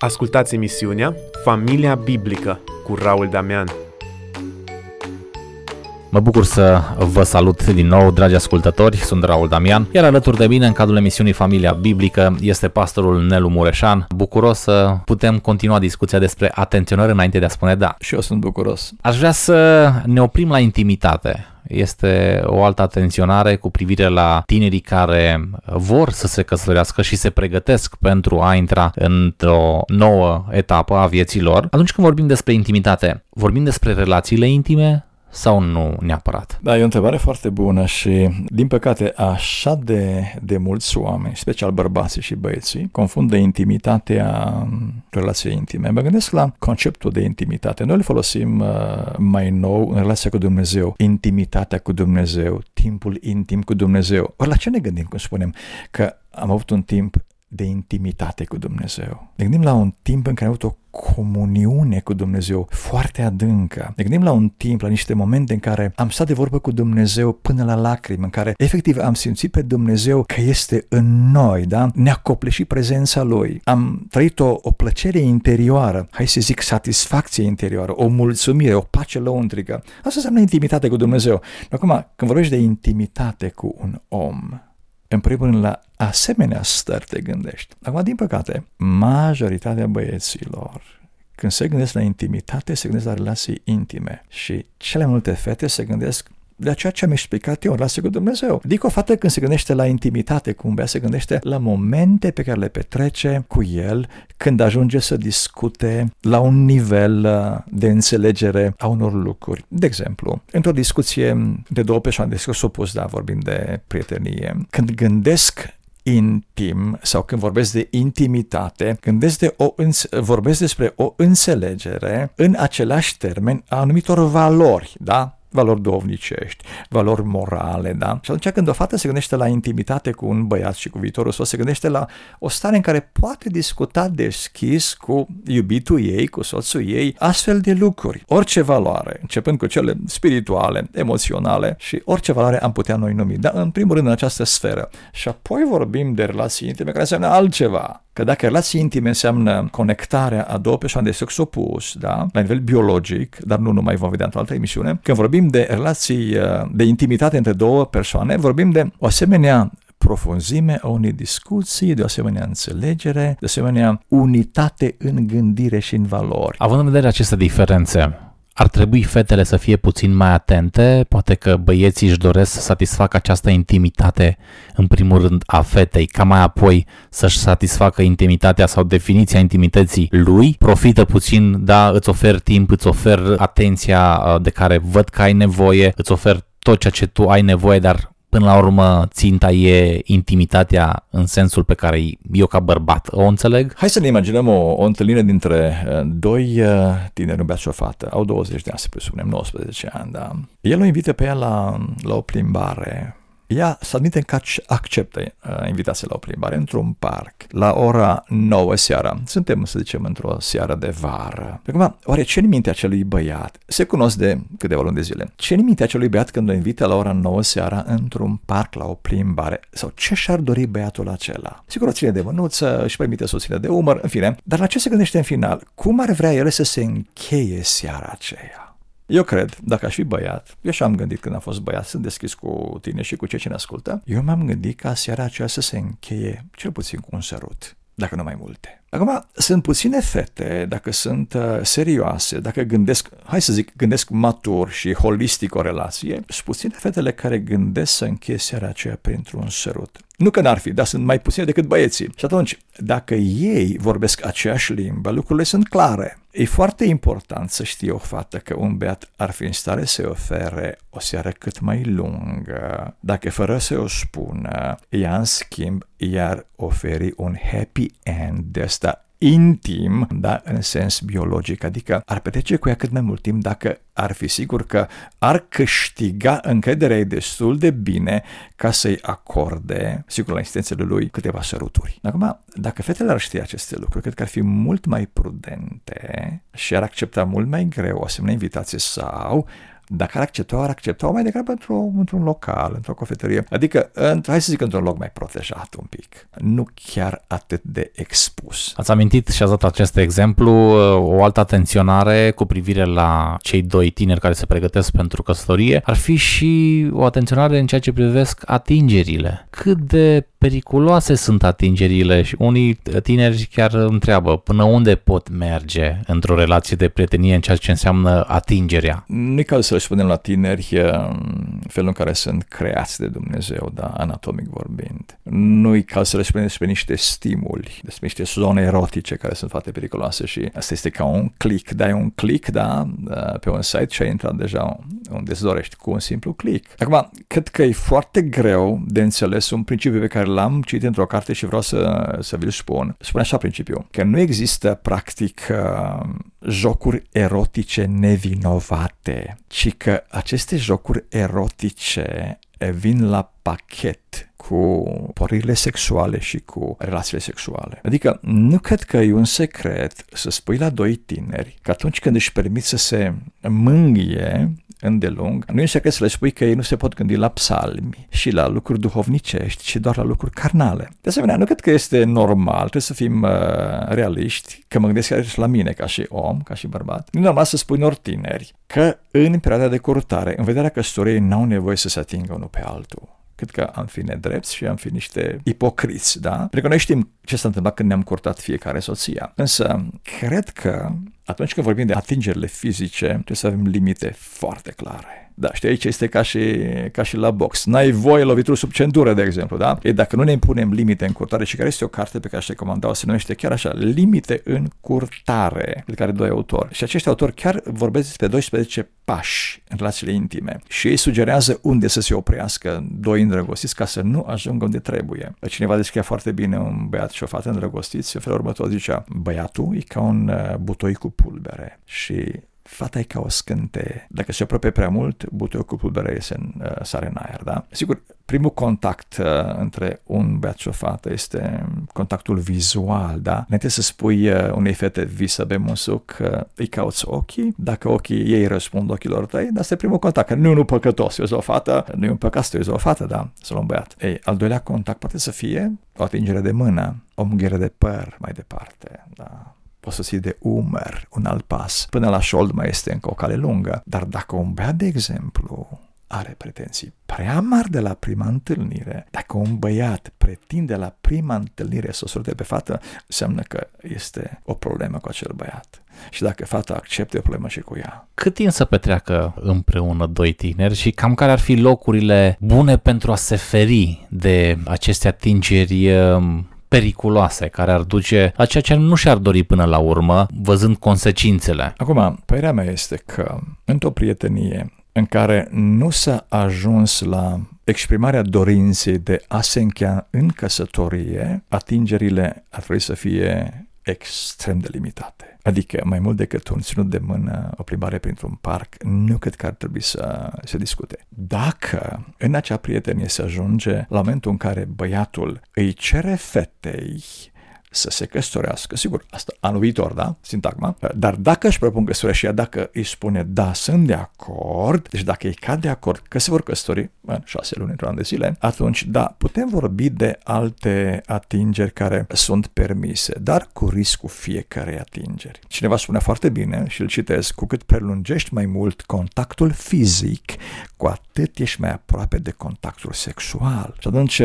Ascultați emisiunea Familia Biblică cu Raul Damian. Mă bucur să vă salut din nou, dragi ascultători, sunt Raul Damian, iar alături de mine, în cadrul emisiunii Familia Biblică, este pastorul Nelu Mureșan. Bucuros să putem continua discuția despre atenționare înainte de a spune da. Și eu sunt bucuros. Aș vrea să ne oprim la intimitate. Este o altă atenționare cu privire la tinerii care vor să se căsătorească și se pregătesc pentru a intra într-o nouă etapă a vieții lor. Atunci când vorbim despre intimitate, vorbim despre relațiile intime sau nu neapărat? Da, e o întrebare foarte bună și, din păcate, așa de, de mulți oameni, special bărbații și băieții, confundă intimitatea relației intime. Mă gândesc la conceptul de intimitate. Noi îl folosim uh, mai nou în relația cu Dumnezeu, intimitatea cu Dumnezeu, timpul intim cu Dumnezeu. Ori la ce ne gândim când spunem că am avut un timp de intimitate cu Dumnezeu. Ne gândim la un timp în care am avut o comuniune cu Dumnezeu foarte adâncă. Ne gândim la un timp, la niște momente în care am stat de vorbă cu Dumnezeu până la lacrimi, în care efectiv am simțit pe Dumnezeu că este în noi, da? Ne-a copleșit prezența Lui. Am trăit o, o plăcere interioară, hai să zic satisfacție interioară, o mulțumire, o pace lăuntrică. Asta înseamnă intimitate cu Dumnezeu. Acum, când vorbești de intimitate cu un om, în primul rând la asemenea stări te gândești. Acum, din păcate, majoritatea băieților, când se gândesc la intimitate, se gândesc la relații intime și cele multe fete se gândesc de ceea ce am explicat eu în relație cu Dumnezeu. Adică o fată când se gândește la intimitate cu un băiat, se gândește la momente pe care le petrece cu el când ajunge să discute la un nivel uh, de înțelegere a unor lucruri. De exemplu, într-o discuție de două persoane, discurs opus, da, vorbim de prietenie, când gândesc intim sau când vorbesc de intimitate, gândesc de o, vorbesc despre o înțelegere în același termen a anumitor valori, da? Valori dovnicești, valori morale, da? Și atunci când o fată se gândește la intimitate cu un băiat și cu viitorul său, se gândește la o stare în care poate discuta deschis cu iubitul ei, cu soțul ei, astfel de lucruri. Orice valoare, începând cu cele spirituale, emoționale și orice valoare am putea noi numi, dar în primul rând în această sferă. Și apoi vorbim de relații intime care înseamnă altceva. Că dacă relații intime înseamnă conectarea a două persoane de sex opus, da, la nivel biologic, dar nu numai vom vedea într-o altă emisiune, când vorbim de relații uh, de intimitate între două persoane, vorbim de o asemenea profunzime a unei discuții, de o asemenea înțelegere, de o asemenea unitate în gândire și în valori. Având în vedere aceste diferențe, ar trebui fetele să fie puțin mai atente, poate că băieții își doresc să satisfacă această intimitate în primul rând a fetei, ca mai apoi să-și satisfacă intimitatea sau definiția intimității lui, profită puțin, da, îți ofer timp, îți ofer atenția uh, de care văd că ai nevoie, îți ofer tot ceea ce tu ai nevoie, dar până la urmă ținta e intimitatea în sensul pe care eu ca bărbat o înțeleg? Hai să ne imaginăm o, o întâlnire dintre uh, doi uh, tineri, un băiat și o fată, au 20 de ani, să presupunem, 19 ani, da. El o invită pe ea la, la o plimbare ea să admite că acceptă uh, invitația la o plimbare într-un parc, la ora 9 seara. Suntem, să zicem, într-o seară de vară. Acum, oare ce în mintea acelui băiat? Se cunosc de câteva luni de zile. Ce în mintea acelui băiat când o invită la ora 9 seara într-un parc la o plimbare? Sau ce și-ar dori băiatul acela? Sigur, o ține de mânuță, își permite să o ține de umăr, în fine. Dar la ce se gândește în final? Cum ar vrea el să se încheie seara aceea? Eu cred, dacă aș fi băiat, eu și-am gândit când am fost băiat, sunt deschis cu tine și cu cei ce ne ascultă, eu m-am gândit ca seara aceea să se încheie cel puțin cu un sărut, dacă nu mai multe. Acum, sunt puține fete, dacă sunt uh, serioase, dacă gândesc, hai să zic, gândesc matur și holistic o relație, sunt puține fetele care gândesc să încheie seara aceea printr-un sărut. Nu că n-ar fi, dar sunt mai puține decât băieții. Și atunci, dacă ei vorbesc aceeași limbă, lucrurile sunt clare. E foarte important să știe o fată că un beat ar fi în stare să-i ofere o seară cât mai lungă, dacă fără să o spună, ea în schimb i-ar oferi un happy end de asta intim, da, în sens biologic, adică ar petrece cu ea cât mai mult timp dacă ar fi sigur că ar câștiga încrederea ei destul de bine ca să-i acorde, sigur la insistențele lui, câteva săruturi. Acum, dacă fetele ar ști aceste lucruri, cred că ar fi mult mai prudente și ar accepta mult mai greu o asemenea invitație sau Dacă ar accepta, ar accepta mai degrabă într într-un local, într-o cafeterie. Adică, hai să zic, într-un loc mai protejat un pic. Nu chiar atât de expus. Ați amintit și ați dat acest exemplu, o altă atenționare cu privire la cei doi tineri care se pregătesc pentru căsătorie ar fi și o atenționare în ceea ce privesc atingerile. Cât de periculoase sunt atingerile și unii tineri chiar întreabă până unde pot merge într-o relație de prietenie în ceea ce înseamnă atingerea. Nu ca să spunem la tineri felul în care sunt creați de Dumnezeu, da, anatomic vorbind. Nu-i ca să le spunem despre niște stimuli, despre niște zone erotice care sunt foarte periculoase și asta este ca un click, dai un click, da, pe un site și ai intrat deja unde îți dorești cu un simplu click. Acum, cred că e foarte greu de înțeles un principiu pe care l-am citit într-o carte și vreau să, să vi-l spun. Spune așa principiul, că nu există practic uh, jocuri erotice nevinovate, ci că aceste jocuri erotice vin la pachet cu poririle sexuale și cu relațiile sexuale. Adică nu cred că e un secret să spui la doi tineri că atunci când își permit să se mânghie îndelung, nu e secret să le spui că ei nu se pot gândi la psalmi și la lucruri duhovnicești, ci doar la lucruri carnale. De asemenea, nu cred că este normal, trebuie să fim uh, realiști, că mă gândesc chiar și la mine ca și om, ca și bărbat. Nu e normal să spui unor tineri că în perioada de curtare, în vederea căsătoriei, n-au nevoie să se atingă unul pe altul Cred că am fi nedrepți și am fi niște ipocriți, da? Pentru că noi știm ce s-a întâmplat când ne-am curtat fiecare soția. Însă, cred că atunci când vorbim de atingerile fizice, trebuie să avem limite foarte clare. Da, știi, aici este ca și, ca și la box. N-ai voie lovituri sub centură, de exemplu, da? E, dacă nu ne impunem limite în curtare, și care este o carte pe care aș recomanda, se numește chiar așa, Limite în curtare, de care doi autori. Și acești autori chiar vorbesc despre 12 pași în relațiile intime și ei sugerează unde să se oprească doi îndrăgostiți ca să nu ajungă unde trebuie. Cineva descria foarte bine un băiat și o fată îndrăgostiți în felul următor zicea, băiatul e ca un uh, butoi cu pulbere și fata e ca o scânteie. Dacă se apropie prea mult, butoiul cu pulbere iese în, uh, sare în aer, da? Sigur, primul contact uh, între un băiat și o fată este contactul vizual, da? Înainte să spui uh, unei fete vii să bem un suc, uh, îi cauți ochii, dacă ochii ei răspund ochilor tăi, dar este primul contact, că nu e unul păcătos, e o fată, nu e un păcat, e o fată, da? Sau un băiat. Ei, al doilea contact poate să fie o atingere de mână, o munghiere de păr mai departe, da? Poți să ții de umăr, un alt pas. Până la șold mai este încă o cale lungă. Dar dacă un băiat, de exemplu, are pretenții prea mari de la prima întâlnire, dacă un băiat pretinde la prima întâlnire să o surte pe fată, înseamnă că este o problemă cu acel băiat. Și dacă fata acceptă, o problemă și cu ea. Cât timp să petreacă împreună doi tineri și cam care ar fi locurile bune pentru a se feri de aceste atingeri um, periculoase care ar duce la ceea ce nu și-ar dori până la urmă, văzând consecințele. Acum, părerea mea este că într-o prietenie în care nu s-a ajuns la exprimarea dorinței de a se încheia în căsătorie, atingerile ar trebui să fie extrem de limitate. Adică, mai mult decât un ținut de mână, o plimbare printr-un parc, nu cred că ar trebui să se discute. Dacă în acea prietenie se ajunge la momentul în care băiatul îi cere fetei să se căsătorească, sigur, asta anul viitor, da, sintagma, dar dacă își propun căsătoria și ea dacă îi spune da, sunt de acord, deci dacă ei cad de acord că se vor căsători în șase luni, într-un an de zile, atunci, da, putem vorbi de alte atingeri care sunt permise, dar cu riscul fiecare atingeri. Cineva spune foarte bine și îl citesc, cu cât prelungești mai mult contactul fizic, cu atât ești mai aproape de contactul sexual. Și atunci,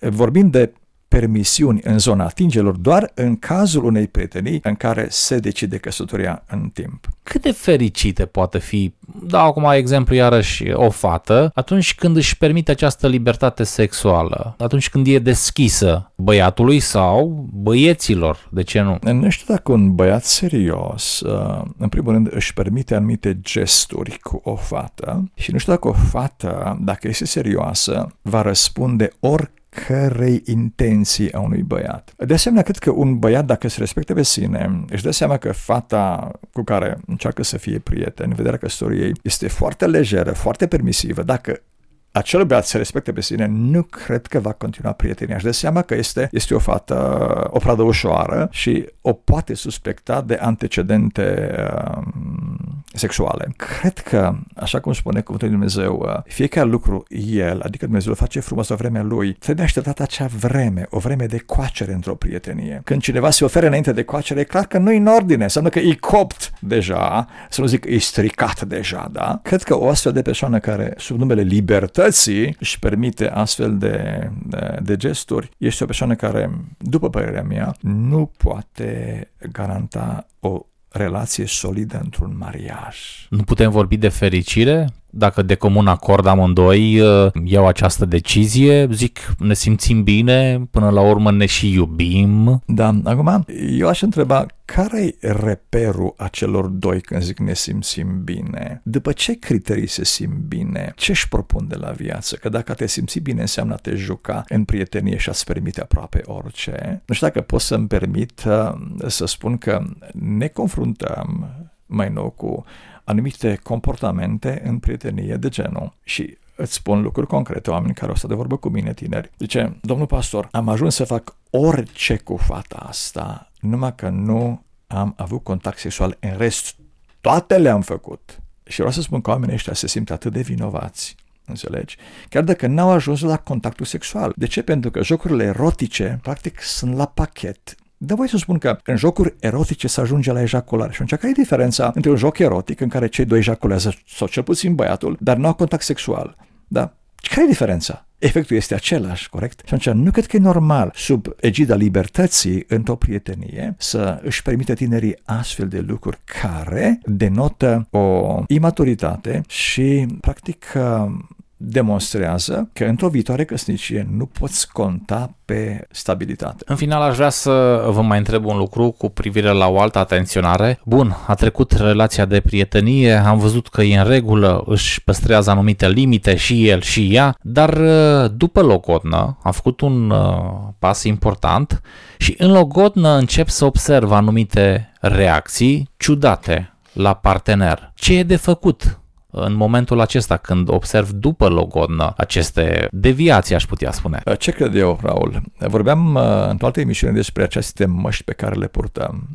vorbim de permisiuni în zona atingerilor doar în cazul unei prietenii în care se decide căsătoria în timp. Cât de fericite poate fi, dau acum exemplu iarăși, o fată, atunci când își permite această libertate sexuală, atunci când e deschisă băiatului sau băieților, de ce nu? Nu știu dacă un băiat serios, uh, în primul rând, își permite anumite gesturi cu o fată și nu știu dacă o fată, dacă este serioasă, va răspunde oricând cărei intenții a unui băiat. De asemenea, cred că un băiat, dacă se respecte pe sine, își dă seama că fata cu care încearcă să fie prieten, în vederea căsătoriei, este foarte lejeră, foarte permisivă, dacă acel băiat se respecte pe sine, nu cred că va continua prietenia. Și de seama că este, este o fată, o pradă ușoară și o poate suspecta de antecedente uh, sexuale. Cred că, așa cum spune cuvântul lui Dumnezeu, uh, fiecare lucru El, adică Dumnezeu îl face frumos la vremea Lui, trebuie așteptat acea vreme, o vreme de coacere într-o prietenie. Când cineva se oferă înainte de coacere, e clar că nu e în ordine, înseamnă că e copt deja, să nu zic e stricat deja, da? Cred că o astfel de persoană care, sub numele libertății, își permite astfel de, de, de gesturi, este o persoană care, după părerea mea, nu poate garanta o relație solidă într-un mariaj. Nu putem vorbi de fericire? Dacă de comun acord amândoi uh, iau această decizie, zic, ne simțim bine, până la urmă ne și iubim. Da, acum eu aș întreba, care e reperul acelor doi când zic ne simțim bine? După ce criterii se simt bine? Ce își propun de la viață? Că dacă te simți bine înseamnă te juca în prietenie și a-ți permite aproape orice. Nu știu dacă pot să-mi permit uh, să spun că ne confruntăm mai nou cu anumite comportamente în prietenie de genul și îți spun lucruri concrete, oameni care au stat de vorbă cu mine, tineri. Zice, domnul pastor, am ajuns să fac orice cu fata asta, numai că nu am avut contact sexual. În rest, toate le-am făcut. Și vreau să spun că oamenii ăștia se simt atât de vinovați Înțelegi? Chiar dacă n-au ajuns la contactul sexual. De ce? Pentru că jocurile erotice, practic, sunt la pachet. Dar voi să spun că în jocuri erotice se ajunge la ejaculare. Și atunci, care e diferența între un joc erotic în care cei doi ejaculează, sau cel puțin băiatul, dar nu au contact sexual? Da? Care e diferența? Efectul este același, corect? Și atunci nu cred că e normal, sub egida libertății, într-o prietenie, să își permite tinerii astfel de lucruri care denotă o imaturitate și, practic, demonstrează că într-o viitoare căsnicie nu poți conta pe stabilitate. În final aș vrea să vă mai întreb un lucru cu privire la o altă atenționare. Bun, a trecut relația de prietenie, am văzut că e în regulă, își păstrează anumite limite și el și ea, dar uh, după logodnă a făcut un uh, pas important și în logodnă încep să observ anumite reacții ciudate la partener. Ce e de făcut? În momentul acesta, când observ după logodnă aceste deviații, aș putea spune? Ce cred eu, Raul? Vorbeam uh, într-o altă emisiune despre aceste măști pe care le purtăm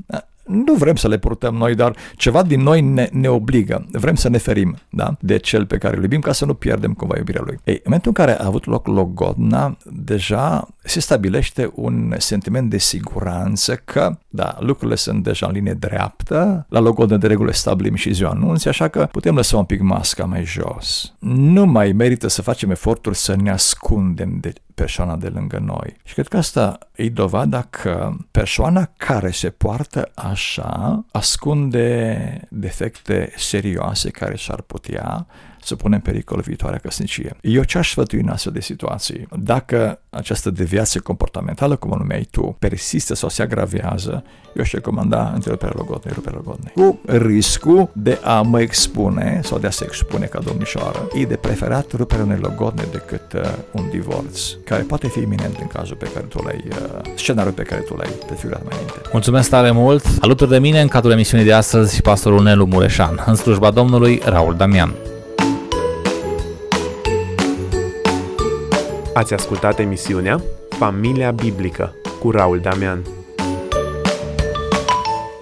nu vrem să le purtăm noi, dar ceva din noi ne, ne obligă. Vrem să ne ferim da? de cel pe care îl iubim ca să nu pierdem cumva iubirea lui. Ei, în momentul în care a avut loc logodna, deja se stabilește un sentiment de siguranță că, da, lucrurile sunt deja în linie dreaptă, la logodnă de regulă stabilim și ziua anunți, așa că putem lăsa un pic masca mai jos. Nu mai merită să facem eforturi să ne ascundem de persoana de lângă noi. Și cred că asta e dovada că persoana care se poartă așa ascunde defecte serioase care s-ar putea să pune în pericol viitoarea căsnicie. Eu ce aș sfătui în astfel de situații? Dacă această deviație comportamentală, cum o numeai tu, persistă sau se agravează, eu aș recomanda întreruperea logodnei, ruperea logodnei. Cu riscul de a mă expune sau de a se expune ca domnișoară, e de preferat ruperea unei logodne decât uh, un divorț, care poate fi iminent în cazul pe care tu l-ai, uh, scenariul pe care tu l-ai prefigurat mai înainte. Mulțumesc tare mult! Alături de mine, în cadrul emisiunii de astăzi, pastorul Nelu Mureșan, în slujba Domnului Raul Damian. Ați ascultat emisiunea Familia Biblică cu Raul Damian.